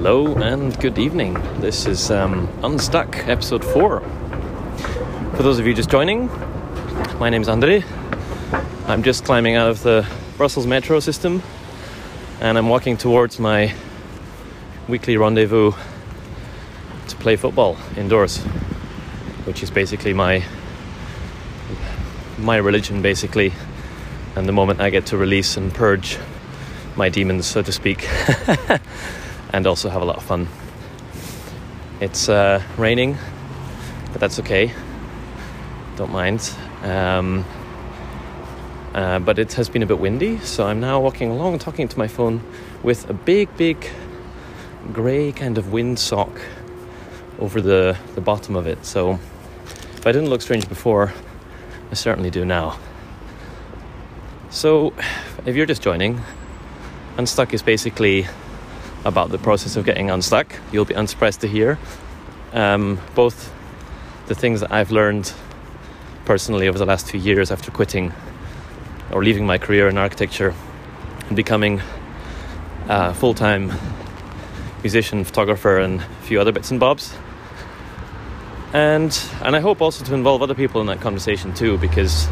Hello and good evening. This is um, Unstuck, episode 4. For those of you just joining, my name's Andre. I'm just climbing out of the Brussels metro system and I'm walking towards my weekly rendezvous to play football indoors, which is basically my my religion basically and the moment I get to release and purge my demons so to speak and also have a lot of fun. It's uh, raining, but that's okay. Don't mind. Um, uh, but it has been a bit windy, so I'm now walking along, talking to my phone with a big, big grey kind of wind sock over the, the bottom of it. So if I didn't look strange before, I certainly do now. So if you're just joining, Unstuck is basically about the process of getting unstuck. You'll be unsurprised to hear um, both the things that I've learned personally over the last few years after quitting or leaving my career in architecture and becoming a full time musician, photographer, and a few other bits and bobs. And and I hope also to involve other people in that conversation too, because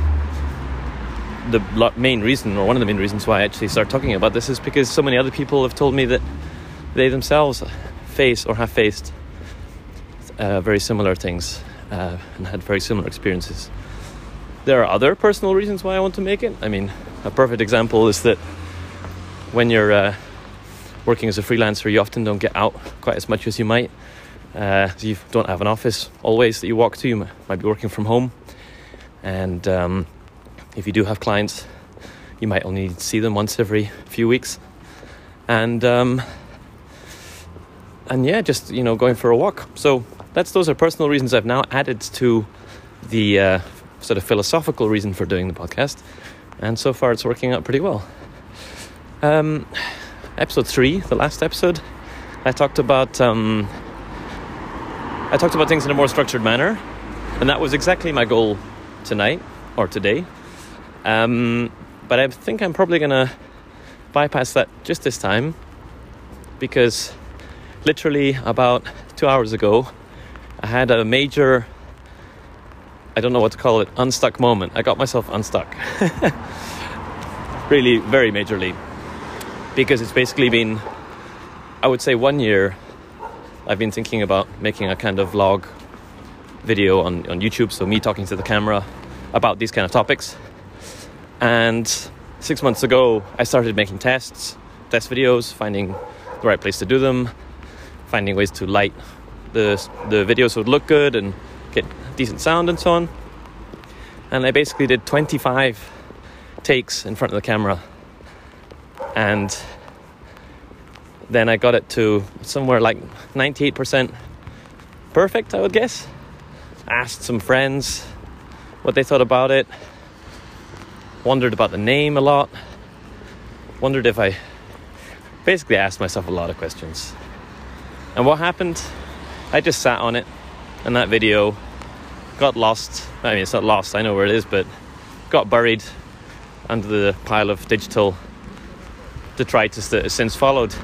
the main reason, or one of the main reasons why I actually start talking about this, is because so many other people have told me that they themselves face or have faced uh, very similar things uh, and had very similar experiences. There are other personal reasons why I want to make it. I mean, a perfect example is that when you're uh, working as a freelancer, you often don't get out quite as much as you might. Uh, you don't have an office always that you walk to. You might be working from home, and um, if you do have clients, you might only see them once every few weeks. And um, and yeah, just you know, going for a walk. So that's those are personal reasons I've now added to the uh, sort of philosophical reason for doing the podcast, and so far it's working out pretty well. Um, episode three, the last episode, I talked about um, I talked about things in a more structured manner, and that was exactly my goal tonight or today. Um, but I think I'm probably gonna bypass that just this time because literally about two hours ago, I had a major, I don't know what to call it, unstuck moment. I got myself unstuck. really, very majorly. Because it's basically been, I would say, one year I've been thinking about making a kind of vlog video on, on YouTube, so me talking to the camera about these kind of topics. And six months ago, I started making tests, test videos, finding the right place to do them, finding ways to light the the video so it look good and get decent sound and so on. And I basically did 25 takes in front of the camera, and then I got it to somewhere like 98% perfect, I would guess. Asked some friends what they thought about it. Wondered about the name a lot. Wondered if I basically asked myself a lot of questions. And what happened? I just sat on it, and that video got lost. I mean, it's not lost, I know where it is, but got buried under the pile of digital detritus that has since followed.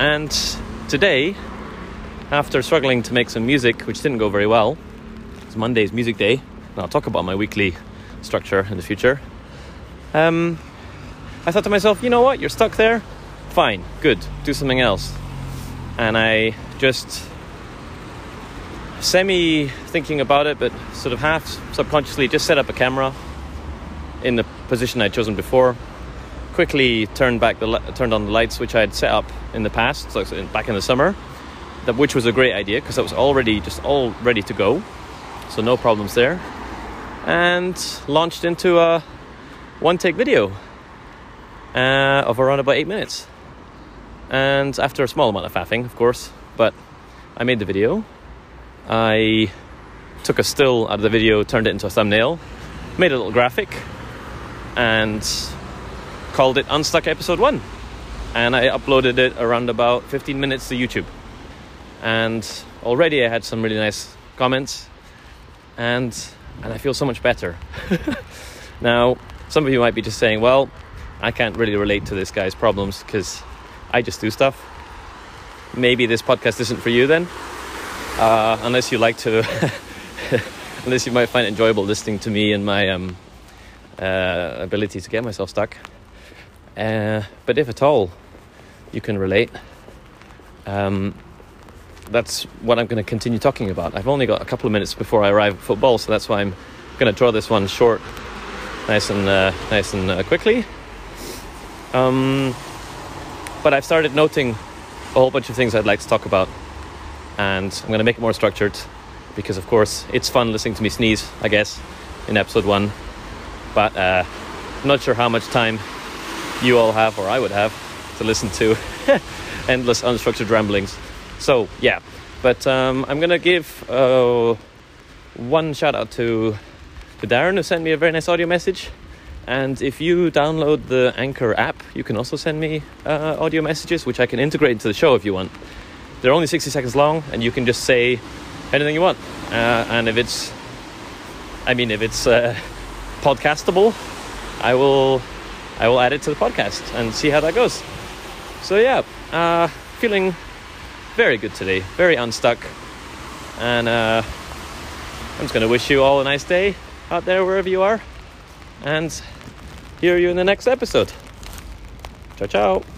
And today, after struggling to make some music, which didn't go very well, it's Monday's music day, and I'll talk about my weekly structure in the future. Um, I thought to myself, you know what, you're stuck there? Fine, good, do something else and I just semi thinking about it, but sort of half subconsciously just set up a camera in the position I'd chosen before. Quickly turned back the turned on the lights which I had set up in the past, so back in the summer, that which was a great idea because that was already just all ready to go, so no problems there, and launched into a one take video uh, of around about eight minutes. And after a small amount of faffing, of course, but I made the video. I took a still out of the video, turned it into a thumbnail, made a little graphic, and called it Unstuck Episode 1. And I uploaded it around about 15 minutes to YouTube. And already I had some really nice comments, and, and I feel so much better. now, some of you might be just saying, well, I can't really relate to this guy's problems because I just do stuff. maybe this podcast isn't for you then, uh, unless you like to, unless you might find it enjoyable listening to me and my um, uh, ability to get myself stuck. Uh, but if at all you can relate, um, that's what I'm going to continue talking about. I've only got a couple of minutes before I arrive at football, so that's why I'm going to draw this one short, nice and uh, nice and uh, quickly. Um, but I've started noting a whole bunch of things I'd like to talk about, and I'm going to make it more structured because, of course, it's fun listening to me sneeze. I guess in episode one, but uh, I'm not sure how much time you all have or I would have to listen to endless unstructured ramblings. So yeah, but um, I'm gonna give uh, one shout out to to Darren who sent me a very nice audio message. And if you download the Anchor app, you can also send me uh, audio messages, which I can integrate into the show if you want. They're only 60 seconds long, and you can just say anything you want. Uh, and if it's, I mean, if it's uh, podcastable, I will, I will add it to the podcast and see how that goes. So yeah, uh, feeling very good today, very unstuck, and uh, I'm just gonna wish you all a nice day out there wherever you are, and hear you in the next episode. Ciao, ciao.